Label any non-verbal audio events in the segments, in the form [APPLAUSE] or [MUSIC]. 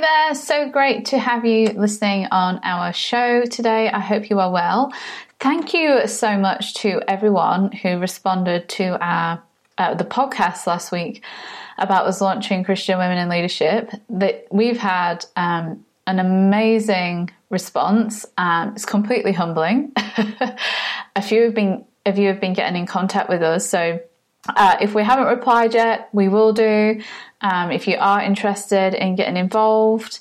There, so great to have you listening on our show today. I hope you are well. Thank you so much to everyone who responded to our uh, the podcast last week about us launching Christian Women in Leadership. That we've had um, an amazing response. Um, it's completely humbling. [LAUGHS] a few have been, of you have been getting in contact with us, so uh, if we haven't replied yet, we will do. Um, if you are interested in getting involved,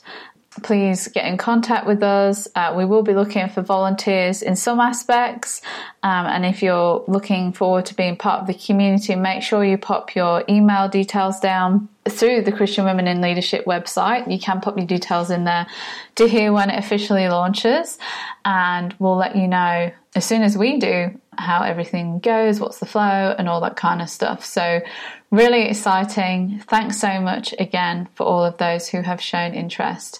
please get in contact with us. Uh, we will be looking for volunteers in some aspects. Um, and if you're looking forward to being part of the community, make sure you pop your email details down through the Christian Women in Leadership website. You can pop your details in there to hear when it officially launches. And we'll let you know as soon as we do how everything goes, what's the flow, and all that kind of stuff. So, really exciting. Thanks so much again for all of those who have shown interest.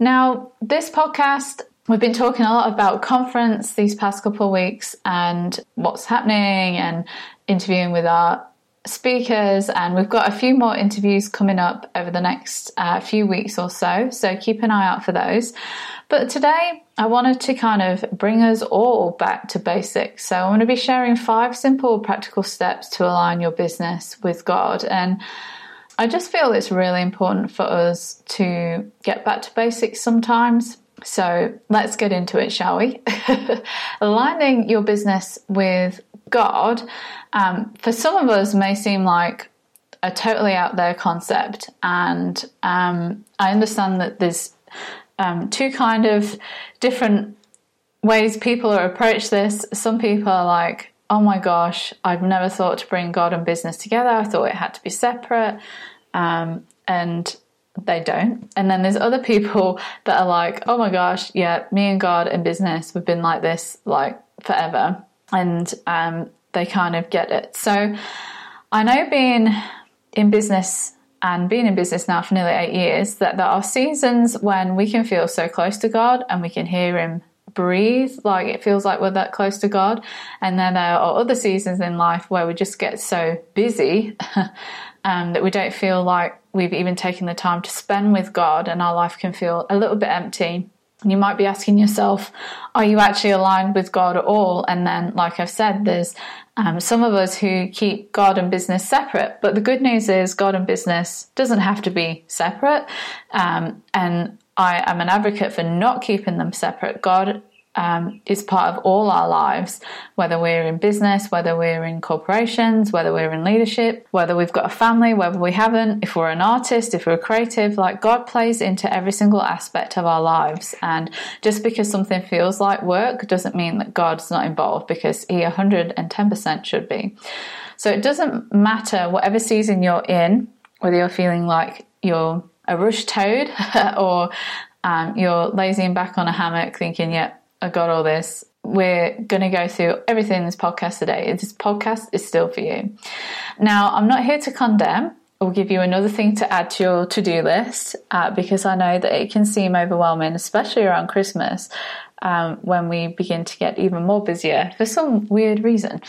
Now, this podcast, we've been talking a lot about conference these past couple of weeks and what's happening and interviewing with our speakers, and we've got a few more interviews coming up over the next uh, few weeks or so. So keep an eye out for those. But today, I wanted to kind of bring us all back to basics. So I'm going to be sharing five simple practical steps to align your business with God. And I just feel it's really important for us to get back to basics sometimes. So let's get into it, shall we? [LAUGHS] Aligning your business with God, um, for some of us, may seem like a totally out there concept. And um, I understand that there's um, two kind of different ways people are approach this. Some people are like, oh my gosh, I've never thought to bring God and business together. I thought it had to be separate. Um, and they don't. And then there's other people that are like, oh my gosh, yeah, me and God and business, we've been like this like forever. And um, they kind of get it. So I know being in business and being in business now for nearly eight years that there are seasons when we can feel so close to God and we can hear Him breathe, like it feels like we're that close to God. And then there are other seasons in life where we just get so busy [LAUGHS] um, that we don't feel like we've even taken the time to spend with God, and our life can feel a little bit empty. You might be asking yourself, are you actually aligned with God at all? And then, like I've said, there's um, some of us who keep God and business separate. But the good news is, God and business doesn't have to be separate. Um, and I am an advocate for not keeping them separate. God um, is part of all our lives, whether we're in business, whether we're in corporations, whether we're in leadership, whether we've got a family, whether we haven't, if we're an artist, if we're creative, like God plays into every single aspect of our lives. And just because something feels like work doesn't mean that God's not involved because He 110% should be. So it doesn't matter whatever season you're in, whether you're feeling like you're a rush toad [LAUGHS] or um, you're lazing back on a hammock thinking, yeah, I got all this. We're going to go through everything in this podcast today. This podcast is still for you. Now, I'm not here to condemn or give you another thing to add to your to do list uh, because I know that it can seem overwhelming, especially around Christmas. Um, when we begin to get even more busier for some weird reason.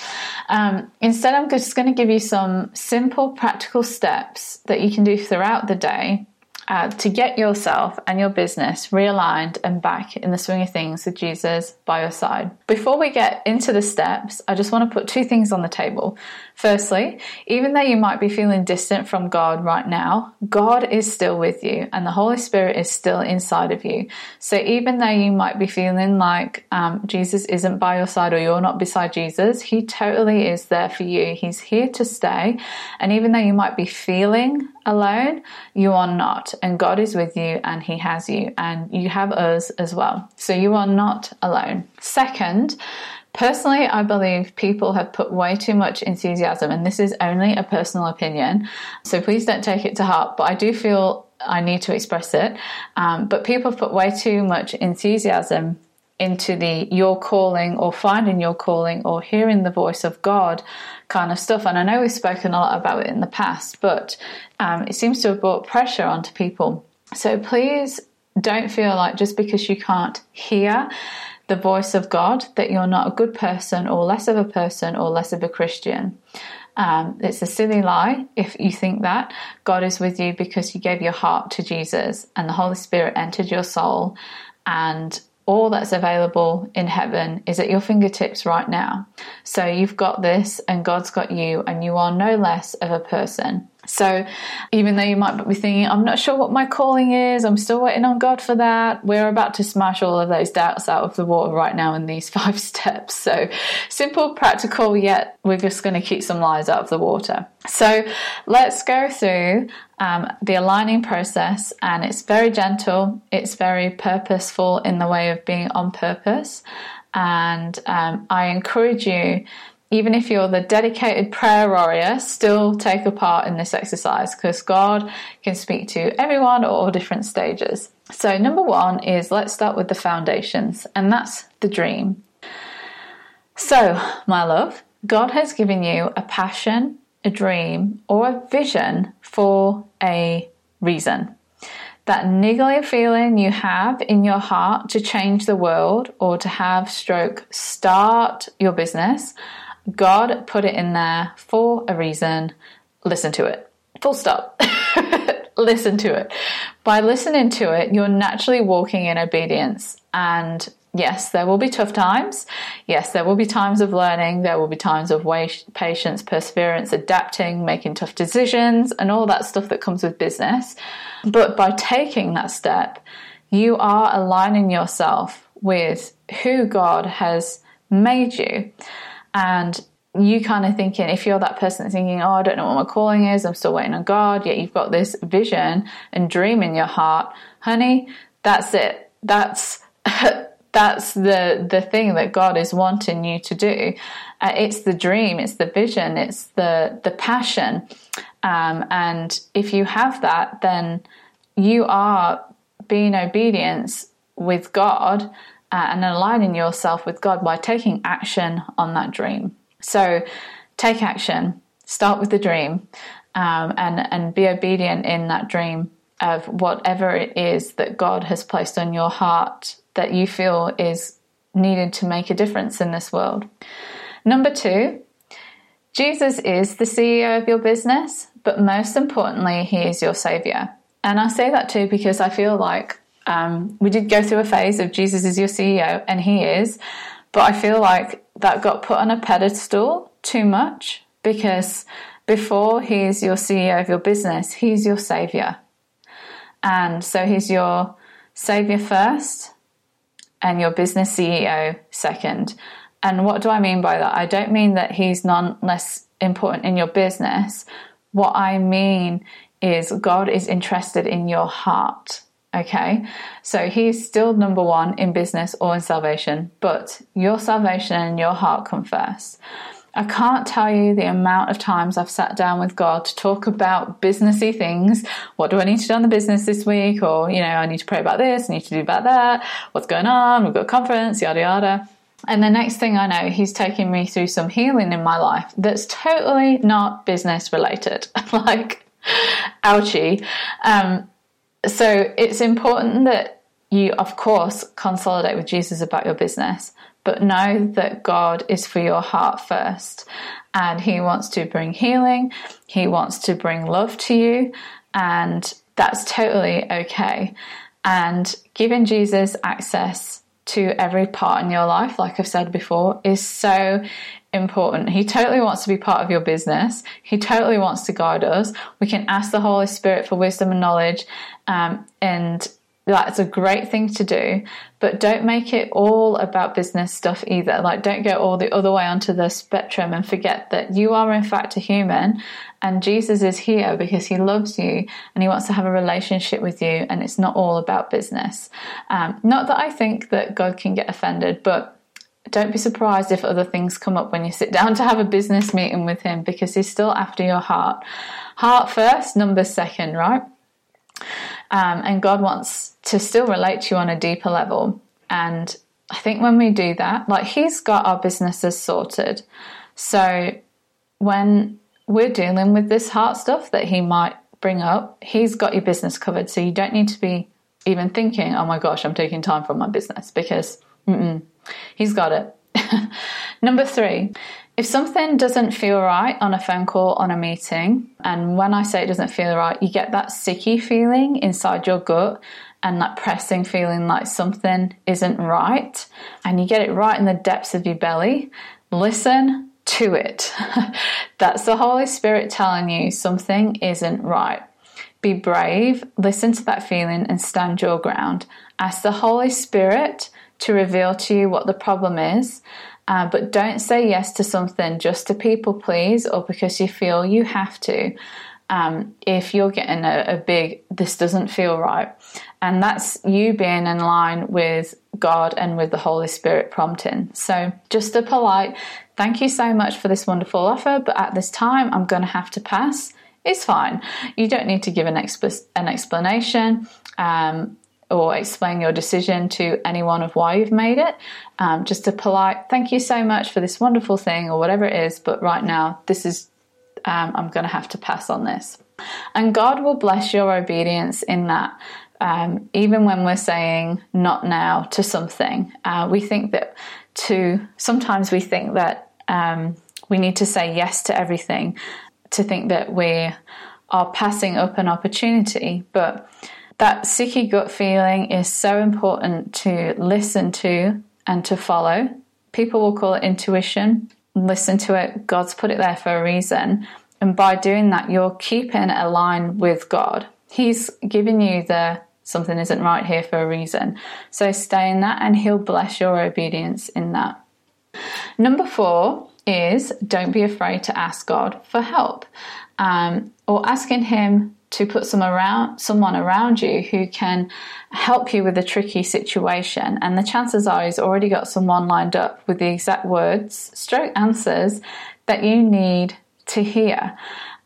Um, instead, I'm just going to give you some simple, practical steps that you can do throughout the day uh, to get yourself and your business realigned and back in the swing of things with Jesus by your side. Before we get into the steps, I just want to put two things on the table. Firstly, even though you might be feeling distant from God right now, God is still with you and the Holy Spirit is still inside of you. So even though you might be feeling like um, Jesus isn't by your side or you're not beside Jesus, He totally is there for you. He's here to stay. And even though you might be feeling alone, you are not. And God is with you and He has you, and you have us as well. So you are not alone. Second, Personally, I believe people have put way too much enthusiasm, and this is only a personal opinion, so please don't take it to heart. But I do feel I need to express it. Um, but people have put way too much enthusiasm into the your calling or finding your calling or hearing the voice of God kind of stuff. And I know we've spoken a lot about it in the past, but um, it seems to have brought pressure onto people. So please don't feel like just because you can't hear the voice of God that you're not a good person or less of a person or less of a Christian. Um, it's a silly lie if you think that. God is with you because you gave your heart to Jesus and the Holy Spirit entered your soul and all that's available in heaven is at your fingertips right now. So you've got this, and God's got you, and you are no less of a person. So, even though you might be thinking, I'm not sure what my calling is, I'm still waiting on God for that, we're about to smash all of those doubts out of the water right now in these [LAUGHS] five steps. So, simple, practical, yet we're just going to keep some lies out of the water. So, let's go through um, the aligning process, and it's very gentle, it's very purposeful in the way of being on purpose. And um, I encourage you even if you're the dedicated prayer warrior, still take a part in this exercise because God can speak to everyone at all different stages. So, number one is let's start with the foundations, and that's the dream. So, my love, God has given you a passion, a dream, or a vision for a reason. That niggling feeling you have in your heart to change the world or to have stroke start your business God put it in there for a reason. Listen to it. Full stop. [LAUGHS] Listen to it. By listening to it, you're naturally walking in obedience. And yes, there will be tough times. Yes, there will be times of learning. There will be times of patience, perseverance, adapting, making tough decisions, and all that stuff that comes with business. But by taking that step, you are aligning yourself with who God has made you. And you kind of thinking, if you're that person thinking, oh, I don't know what my calling is, I'm still waiting on God, yet you've got this vision and dream in your heart, honey, that's it. That's [LAUGHS] that's the the thing that God is wanting you to do. Uh, it's the dream, it's the vision, it's the the passion, um, and if you have that, then you are being obedience with God uh, and aligning yourself with God by taking action on that dream. So take action, start with the dream, um, and, and be obedient in that dream of whatever it is that God has placed on your heart that you feel is needed to make a difference in this world. Number two, Jesus is the CEO of your business, but most importantly, he is your savior. And I say that too because I feel like um, we did go through a phase of Jesus is your CEO, and he is, but I feel like that got put on a pedestal too much because before he's your CEO of your business, he's your savior. And so he's your savior first and your business CEO second. And what do I mean by that? I don't mean that he's none less important in your business. What I mean is God is interested in your heart. Okay, so he's still number one in business or in salvation, but your salvation and your heart come first. I can't tell you the amount of times I've sat down with God to talk about businessy things. What do I need to do on the business this week? Or, you know, I need to pray about this, I need to do about that. What's going on? We've got a conference, yada yada. And the next thing I know, he's taking me through some healing in my life that's totally not business related. [LAUGHS] like, ouchie. Um, so it's important that you, of course, consolidate with Jesus about your business, but know that God is for your heart first. And He wants to bring healing, He wants to bring love to you, and that's totally okay. And giving Jesus access to every part in your life, like I've said before, is so important. He totally wants to be part of your business. He totally wants to guide us. We can ask the Holy Spirit for wisdom and knowledge, um, and that's a great thing to do. But don't make it all about business stuff either. Like, don't go all the other way onto the spectrum and forget that you are, in fact, a human, and Jesus is here because he loves you and he wants to have a relationship with you, and it's not all about business. Um, not that I think that God can get offended, but don't be surprised if other things come up when you sit down to have a business meeting with him because he's still after your heart. Heart first, numbers second, right? Um, and God wants to still relate to you on a deeper level. And I think when we do that, like He's got our businesses sorted. So when we're dealing with this heart stuff that He might bring up, He's got your business covered. So you don't need to be even thinking, oh my gosh, I'm taking time from my business because He's got it. [LAUGHS] Number three, if something doesn't feel right on a phone call, on a meeting, and when I say it doesn't feel right, you get that sicky feeling inside your gut and that pressing feeling like something isn't right, and you get it right in the depths of your belly, listen to it. [LAUGHS] That's the Holy Spirit telling you something isn't right. Be brave, listen to that feeling, and stand your ground. Ask the Holy Spirit to reveal to you what the problem is. Uh, but don't say yes to something just to people please or because you feel you have to. Um, if you're getting a, a big, this doesn't feel right. And that's you being in line with God and with the Holy Spirit prompting. So, just a polite thank you so much for this wonderful offer, but at this time I'm going to have to pass. It's fine. You don't need to give an, exp- an explanation. Um, or explain your decision to anyone of why you've made it. Um, just a polite thank you so much for this wonderful thing or whatever it is, but right now, this is, um, I'm going to have to pass on this. And God will bless your obedience in that. Um, even when we're saying not now to something, uh, we think that to sometimes we think that um, we need to say yes to everything to think that we are passing up an opportunity, but that sicky gut feeling is so important to listen to and to follow. People will call it intuition. Listen to it. God's put it there for a reason. And by doing that, you're keeping a line with God. He's giving you the something isn't right here for a reason. So stay in that and He'll bless your obedience in that. Number four is don't be afraid to ask God for help um, or asking Him to put some around someone around you who can help you with a tricky situation. And the chances are he's already got someone lined up with the exact words stroke answers that you need to hear.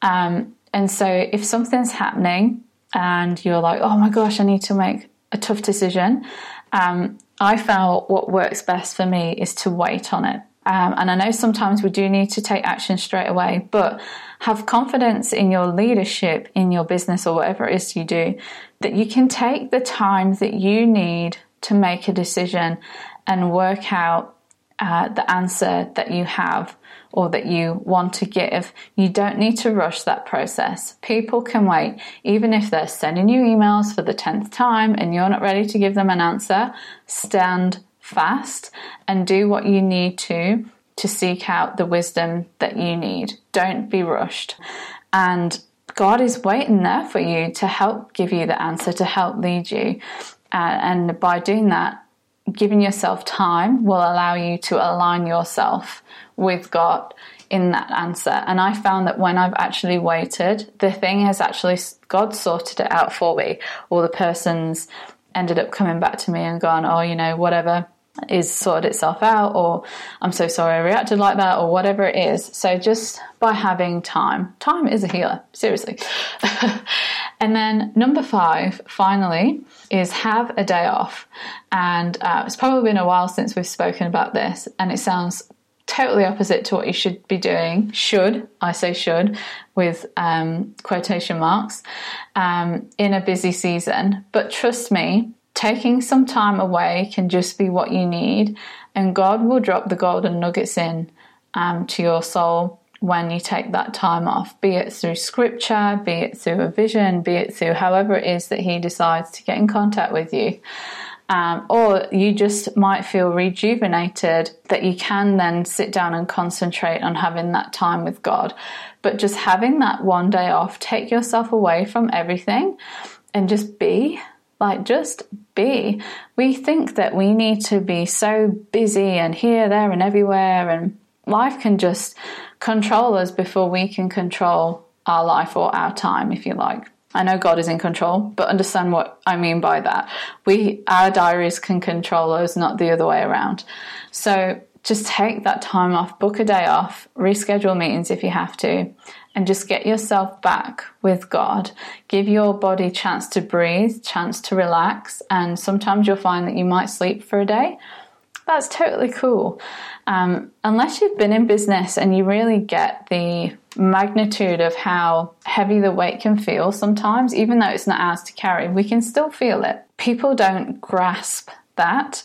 Um, and so if something's happening and you're like oh my gosh i need to make a tough decision um, i found what works best for me is to wait on it um, and i know sometimes we do need to take action straight away but have confidence in your leadership, in your business, or whatever it is you do, that you can take the time that you need to make a decision and work out uh, the answer that you have or that you want to give. You don't need to rush that process. People can wait, even if they're sending you emails for the 10th time and you're not ready to give them an answer. Stand fast and do what you need to to seek out the wisdom that you need. Don't be rushed. And God is waiting there for you to help give you the answer, to help lead you. Uh, and by doing that, giving yourself time will allow you to align yourself with God in that answer. And I found that when I've actually waited, the thing has actually, God sorted it out for me, or the person's ended up coming back to me and gone, oh, you know, whatever is sorted itself out, or I'm so sorry I reacted like that, or whatever it is. So, just by having time, time is a healer, seriously. [LAUGHS] and then, number five, finally, is have a day off. And uh, it's probably been a while since we've spoken about this, and it sounds totally opposite to what you should be doing. Should, I say should, with um, quotation marks, um, in a busy season. But trust me, taking some time away can just be what you need, and God will drop the golden nuggets in um, to your soul when you take that time off, be it through scripture, be it through a vision, be it through however it is that He decides to get in contact with you. Um, or you just might feel rejuvenated that you can then sit down and concentrate on having that time with God. But just having that one day off, take yourself away from everything and just be like, just be. We think that we need to be so busy and here, there, and everywhere, and life can just control us before we can control our life or our time, if you like. I know God is in control, but understand what I mean by that. We, our diaries can control us, not the other way around. So just take that time off, book a day off, reschedule meetings if you have to, and just get yourself back with God. Give your body chance to breathe, chance to relax, and sometimes you'll find that you might sleep for a day. That's totally cool. Um, unless you've been in business and you really get the magnitude of how heavy the weight can feel sometimes, even though it's not ours to carry, we can still feel it. People don't grasp that.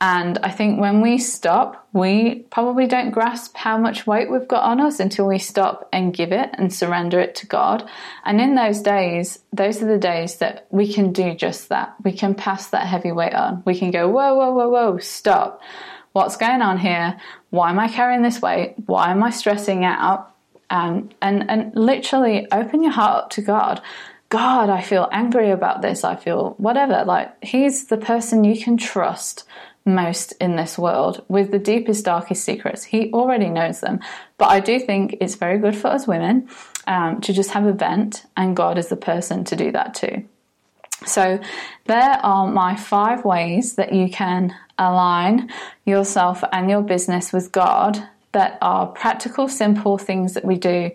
And I think when we stop, we probably don't grasp how much weight we've got on us until we stop and give it and surrender it to God. And in those days, those are the days that we can do just that. We can pass that heavy weight on. We can go, whoa, whoa, whoa, whoa, stop. What's going on here? Why am I carrying this weight? Why am I stressing out? Um, and and literally open your heart up to God. God, I feel angry about this. I feel whatever. Like He's the person you can trust most in this world with the deepest, darkest secrets. He already knows them. But I do think it's very good for us women um, to just have a vent, and God is the person to do that too. So, there are my five ways that you can align yourself and your business with God that are practical, simple things that we do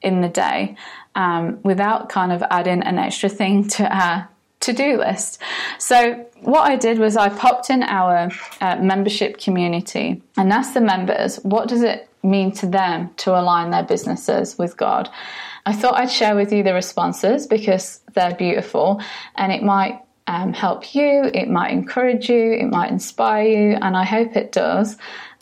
in the day um, without kind of adding an extra thing to our to do list. So, what I did was I popped in our uh, membership community and asked the members what does it mean to them to align their businesses with God. I thought I'd share with you the responses because they're beautiful and it might um, help you, it might encourage you, it might inspire you, and I hope it does.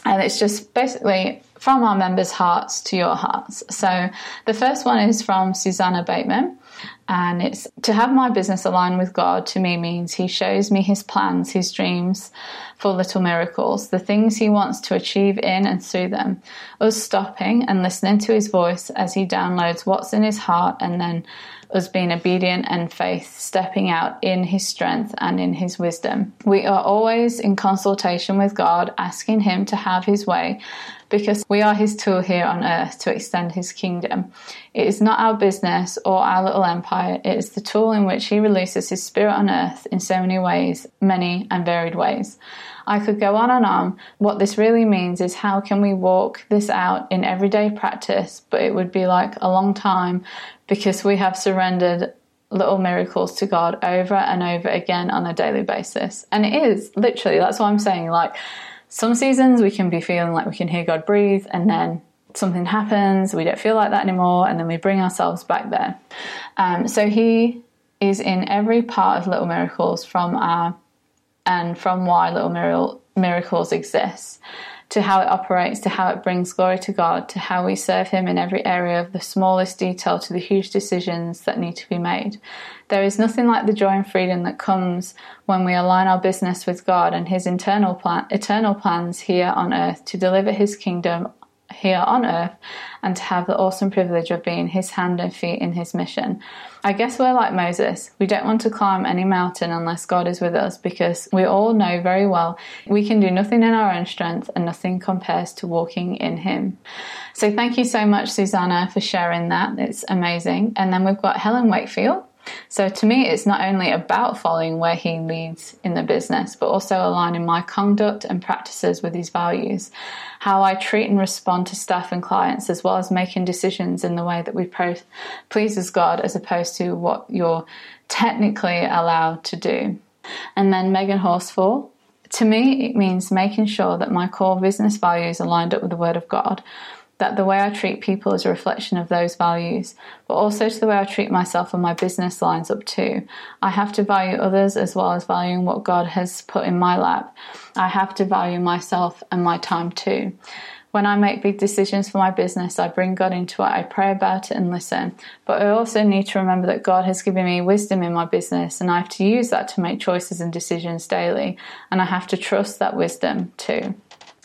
And it's just basically from our members' hearts to your hearts. So the first one is from Susanna Bateman. And it's to have my business align with God to me means He shows me His plans, His dreams for little miracles, the things He wants to achieve in and through them. Us stopping and listening to His voice as He downloads what's in His heart and then us being obedient and faith, stepping out in His strength and in His wisdom. We are always in consultation with God, asking Him to have His way because we are His tool here on earth to extend His kingdom. It is not our business or our little empire, it is the tool in which He releases His Spirit on earth in so many ways, many and varied ways. I could go on and on. What this really means is how can we walk this out in everyday practice, but it would be like a long time because we have surrendered little miracles to God over and over again on a daily basis. And it is literally, that's what I'm saying. Like some seasons we can be feeling like we can hear God breathe, and then something happens, we don't feel like that anymore, and then we bring ourselves back there. Um, so He is in every part of Little Miracles from our and from why Little Miracles exists to how it operates, to how it brings glory to God, to how we serve Him in every area of the smallest detail to the huge decisions that need to be made. There is nothing like the joy and freedom that comes when we align our business with God and His internal plan, eternal plans here on earth to deliver His kingdom here on earth and to have the awesome privilege of being his hand and feet in his mission. I guess we're like Moses. We don't want to climb any mountain unless God is with us because we all know very well we can do nothing in our own strength and nothing compares to walking in him. So thank you so much, Susanna, for sharing that. It's amazing. And then we've got Helen Wakefield. So to me, it's not only about following where he leads in the business, but also aligning my conduct and practices with his values, how I treat and respond to staff and clients, as well as making decisions in the way that we pro- pleases God, as opposed to what you're technically allowed to do. And then Megan Horsfall. To me, it means making sure that my core business values are lined up with the Word of God that the way I treat people is a reflection of those values, but also to the way I treat myself and my business lines up too. I have to value others as well as valuing what God has put in my lap. I have to value myself and my time too. When I make big decisions for my business, I bring God into it, I pray about it and listen. But I also need to remember that God has given me wisdom in my business, and I have to use that to make choices and decisions daily. And I have to trust that wisdom too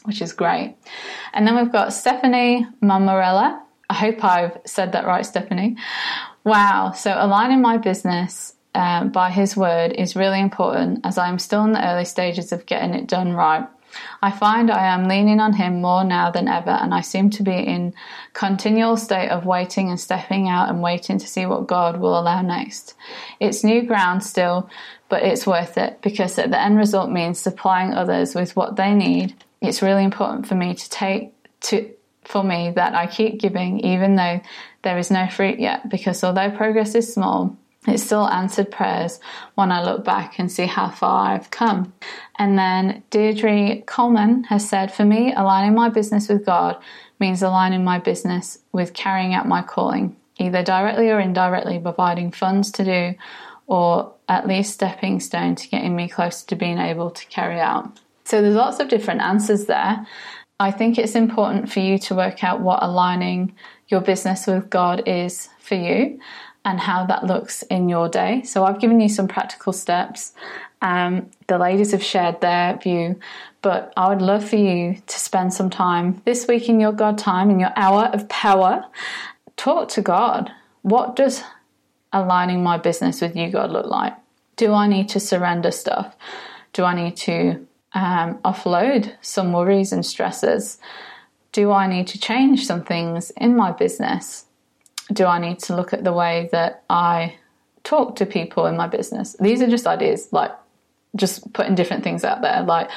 which is great. And then we've got Stephanie Mamarella. I hope I've said that right, Stephanie. Wow. So aligning my business um, by his word is really important as I am still in the early stages of getting it done right. I find I am leaning on him more now than ever, and I seem to be in continual state of waiting and stepping out and waiting to see what God will allow next. It's new ground still, but it's worth it because the end result means supplying others with what they need it's really important for me to take to for me that I keep giving even though there is no fruit yet because although progress is small it's still answered prayers when I look back and see how far I've come. And then Deirdre Coleman has said, For me, aligning my business with God means aligning my business with carrying out my calling, either directly or indirectly providing funds to do or at least stepping stone to getting me closer to being able to carry out. So there's lots of different answers there. I think it's important for you to work out what aligning your business with God is for you and how that looks in your day. So I've given you some practical steps. Um, the ladies have shared their view, but I would love for you to spend some time this week in your God time, in your hour of power. Talk to God. What does aligning my business with you, God, look like? Do I need to surrender stuff? Do I need to um, offload some worries and stresses? Do I need to change some things in my business? Do I need to look at the way that I talk to people in my business? These are just ideas, like just putting different things out there. Like,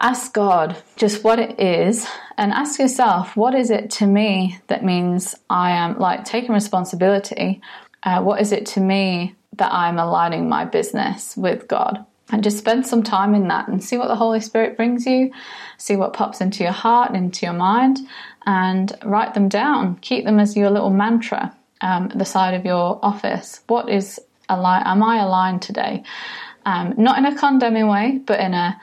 ask God just what it is and ask yourself, what is it to me that means I am like taking responsibility? Uh, what is it to me that I'm aligning my business with God? And just spend some time in that and see what the Holy Spirit brings you, see what pops into your heart and into your mind, and write them down. Keep them as your little mantra um, at the side of your office. What is aligned? Am I aligned today? Um, not in a condemning way, but in a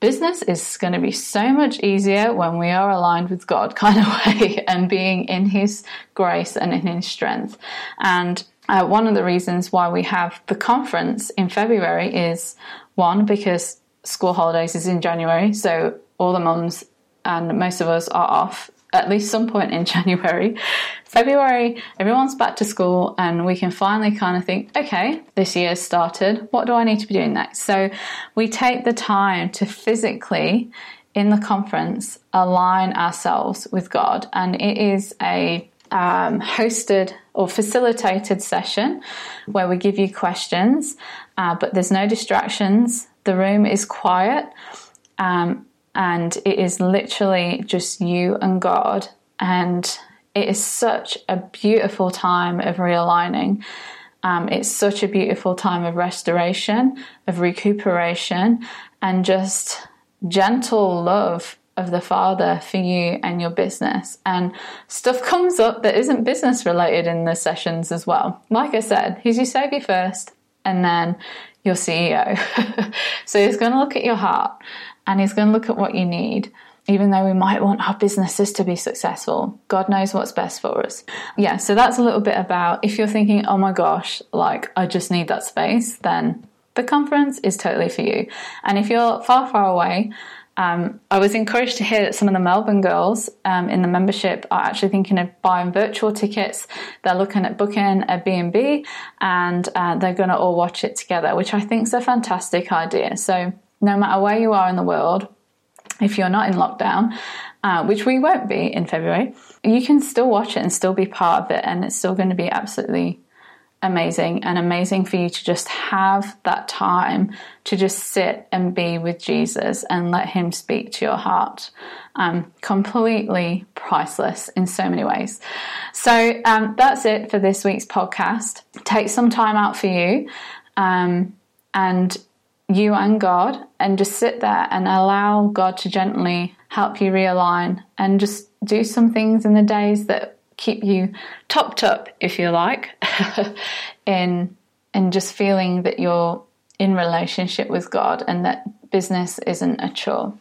business is going to be so much easier when we are aligned with God [LAUGHS] kind of way and being in His grace and in His strength. And uh, one of the reasons why we have the conference in February is one, because school holidays is in January, so all the mums and most of us are off at least some point in [LAUGHS] January. February, everyone's back to school, and we can finally kind of think, okay, this year's started. What do I need to be doing next? So we take the time to physically, in the conference, align ourselves with God, and it is a um, hosted or facilitated session where we give you questions, uh, but there's no distractions. The room is quiet, um, and it is literally just you and God. And it is such a beautiful time of realigning. Um, it's such a beautiful time of restoration, of recuperation, and just gentle love of the Father for you and your business. And stuff comes up that isn't business related in the sessions as well. Like I said, He's your Savior first and then your CEO. [LAUGHS] so He's going to look at your heart and He's going to look at what you need. Even though we might want our businesses to be successful, God knows what's best for us. Yeah, so that's a little bit about if you're thinking, oh my gosh, like I just need that space, then the conference is totally for you. And if you're far, far away, um, I was encouraged to hear that some of the Melbourne girls um, in the membership are actually thinking of buying virtual tickets. They're looking at booking a B&B and uh, they're going to all watch it together, which I think is a fantastic idea. So no matter where you are in the world, if you're not in lockdown, uh, which we won't be in February, you can still watch it and still be part of it, and it's still going to be absolutely amazing and amazing for you to just have that time to just sit and be with Jesus and let Him speak to your heart. Um, completely priceless in so many ways. So um, that's it for this week's podcast. Take some time out for you um, and you and God, and just sit there and allow God to gently help you realign and just do some things in the days that keep you topped up, if you like, [LAUGHS] in in just feeling that you're in relationship with God and that business isn't a chore.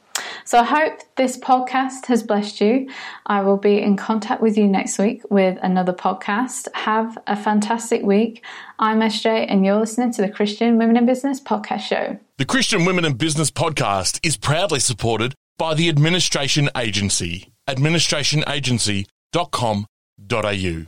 So I hope this podcast has blessed you. I will be in contact with you next week with another podcast. Have a fantastic week. I'm SJ and you're listening to the Christian Women in Business podcast show. The Christian Women in Business podcast is proudly supported by the Administration Agency, administrationagency.com.au.